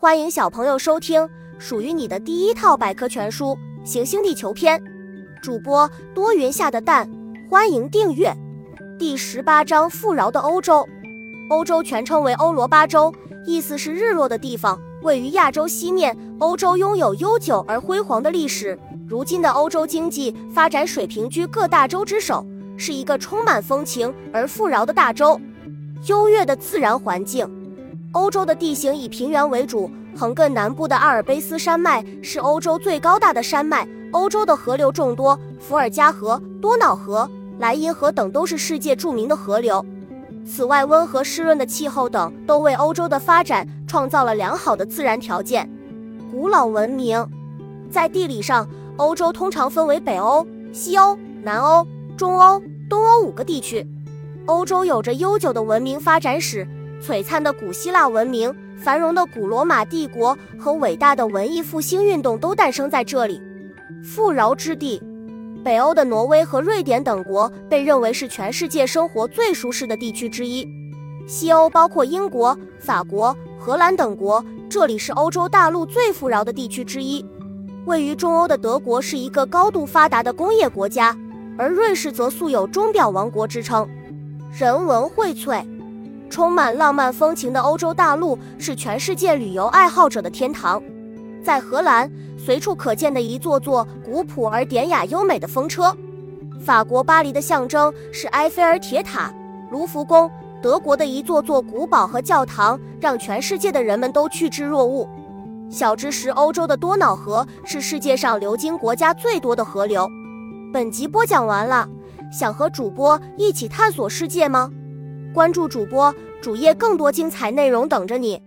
欢迎小朋友收听属于你的第一套百科全书《行星地球篇》，主播多云下的蛋，欢迎订阅。第十八章：富饶的欧洲。欧洲全称为欧罗巴洲，意思是日落的地方，位于亚洲西面。欧洲拥有悠久而辉煌的历史，如今的欧洲经济发展水平居各大洲之首，是一个充满风情而富饶的大洲。优越的自然环境。欧洲的地形以平原为主，横亘南部的阿尔卑斯山脉是欧洲最高大的山脉。欧洲的河流众多，伏尔加河、多瑙河、莱茵河等都是世界著名的河流。此外，温和湿润的气候等都为欧洲的发展创造了良好的自然条件。古老文明，在地理上，欧洲通常分为北欧、西欧、南欧、中欧、东欧五个地区。欧洲有着悠久的文明发展史。璀璨的古希腊文明、繁荣的古罗马帝国和伟大的文艺复兴运动都诞生在这里。富饶之地，北欧的挪威和瑞典等国被认为是全世界生活最舒适的地区之一。西欧包括英国、法国、荷兰等国，这里是欧洲大陆最富饶的地区之一。位于中欧的德国是一个高度发达的工业国家，而瑞士则素有“钟表王国”之称。人文荟萃。充满浪漫风情的欧洲大陆是全世界旅游爱好者的天堂。在荷兰，随处可见的一座座古朴而典雅优美的风车；法国巴黎的象征是埃菲尔铁塔、卢浮宫；德国的一座座古堡和教堂让全世界的人们都趋之若鹜。小知识：欧洲的多瑙河是世界上流经国家最多的河流。本集播讲完了，想和主播一起探索世界吗？关注主播主页，更多精彩内容等着你。